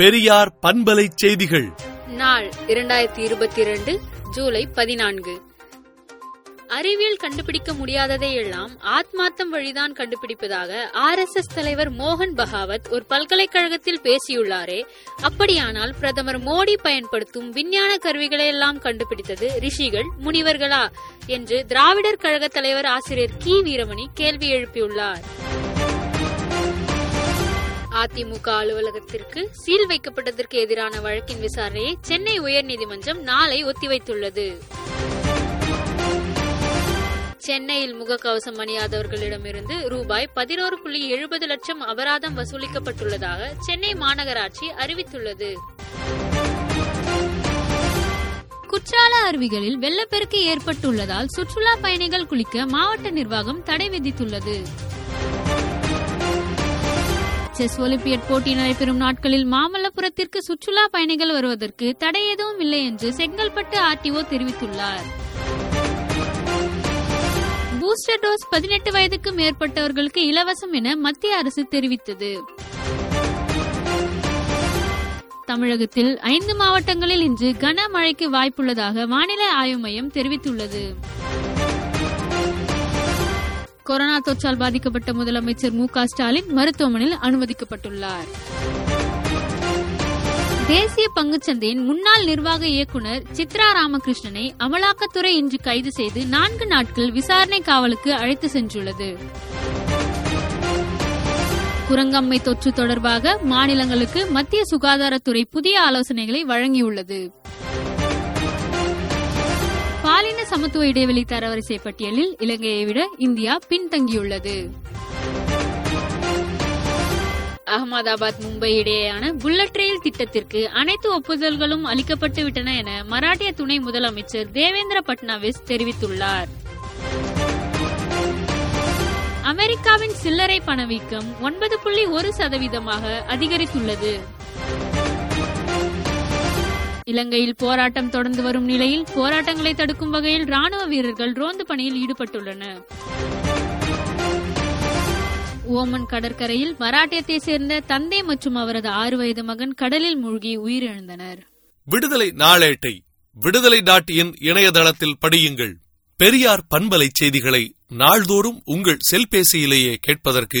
பெரியார் பண்பலை செய்திகள். நாள் இரண்டாயிரத்தி இருபத்தி இரண்டு ஜூலை பதினான்கு. அறிவியல் கண்டுபிடிக்க முடியாததை எல்லாம் ஆத்மார்த்தம் வழிதான் கண்டுபிடிப்பதாக ஆர் எஸ் எஸ் தலைவர் மோகன் பகாவத் ஒரு பல்கலைக்கழகத்தில் பேசியுள்ளாரே. அப்படியானால் பிரதமர் மோடி பயன்படுத்தும் விஞ்ஞான கருவிகளை எல்லாம் கண்டுபிடித்தது ரிஷிகள் முனிவர்களா? என்று திராவிடர் கழக தலைவர் ஆசிரியர் கி வீரமணி கேள்வி எழுப்பியுள்ளார். அதிமுக அலுவலகத்திற்கு சீல் வைக்கப்பட்டதற்கு எதிரான வழக்கின் விசாரணையை சென்னை உயர்நீதிமன்றம் நாளை ஒத்திவைத்துள்ளது. சென்னையில் முகக்கவசம் அணியாதவர்களிடமிருந்து ரூபாய் பதினோரு புள்ளி எழுபது லட்சம் அபராதம் வசூலிக்கப்பட்டுள்ளதாக சென்னை மாநகராட்சி அறிவித்துள்ளது. குற்றால அருவிகளில் வெள்ளப்பெருக்கு ஏற்பட்டுள்ளதால் சுற்றுலா பயணிகள் குளிக்க மாவட்ட நிர்வாகம் தடை விதித்துள்ளது. செஸ் ஒலிம்பியட் போட்டி நடைபெறும் நாட்களில் மாமல்லபுரத்திற்கு சுற்றுலா பயணிகள் வருவதற்கு தடை எதுவும் இல்லை என்று செங்கல்பட்டு ஆர்டிஓ தெரிவித்துள்ளார். பூஸ்டர் டோஸ் பதினெட்டு வயதுக்கு மேற்பட்டவர்களுக்கு இலவசம் என மத்திய அரசு தெரிவித்தது. தமிழகத்தில் ஐந்து மாவட்டங்களில் இன்று கனமழைக்கு வாய்ப்புள்ளதாக வானிலை ஆய்வு மையம் தெரிவித்துள்ளது. கொரோனா தொற்றால் பாதிக்கப்பட்ட முதலமைச்சர் மு ஸ்டாலின் மருத்துவமனையில் அனுமதிக்கப்பட்டுள்ளார். தேசிய பங்குச்சந்தையின் முன்னாள் நிர்வாக இயக்குநர் சித்ரா ராமகிருஷ்ணனை அமலாக்கத்துறை இன்று கைது செய்து நான்கு நாட்கள் விசாரணை காவலுக்கு அழைத்து சென்றுள்ளது. குரங்கம்மை தொற்று தொடர்பாக மாநிலங்களுக்கு மத்திய சுகாதாரத்துறை புதிய ஆலோசனைகளை வழங்கியுள்ளது. சமத்துவ இடைவெளி தரவரிசை பட்டியலில் இலங்கையை விட இந்தியா பின்தங்கியுள்ளது. அகமதாபாத் மும்பை இடையேயான புல்லட் ரயில் திட்டத்திற்கு அனைத்து ஒப்புதல்களும் அளிக்கப்பட்டு விட்டன என மராட்டிய துணை முதலமைச்சர் தேவேந்திர பட்னாவிஸ் தெரிவித்துள்ளார். அமெரிக்காவின் சில்லறை பணவீக்கம் ஒன்பது புள்ளி ஒரு சதவீதமாக அதிகரித்துள்ளது. இலங்கையில் போராட்டம் தொடர்ந்து வரும் நிலையில் போராட்டங்களை தடுக்கும் வகையில் ராணுவ வீரர்கள் ரோந்து பணியில் ஈடுபட்டுள்ளனர். ஓமன் கடற்கரையில் மராட்டியத்தை சேர்ந்த தந்தை மற்றும் அவரது ஆறு வயது மகன் கடலில் மூழ்கி உயிரிழந்தனர். விடுதலை நாளேட்டை விடுதலை டாட் இன் இணையதளத்தில் படியுங்கள். பெரியார் பண்பலை செய்திகளை நாள்தோறும் உங்கள் செல்பேசியிலேயே கேட்பதற்கு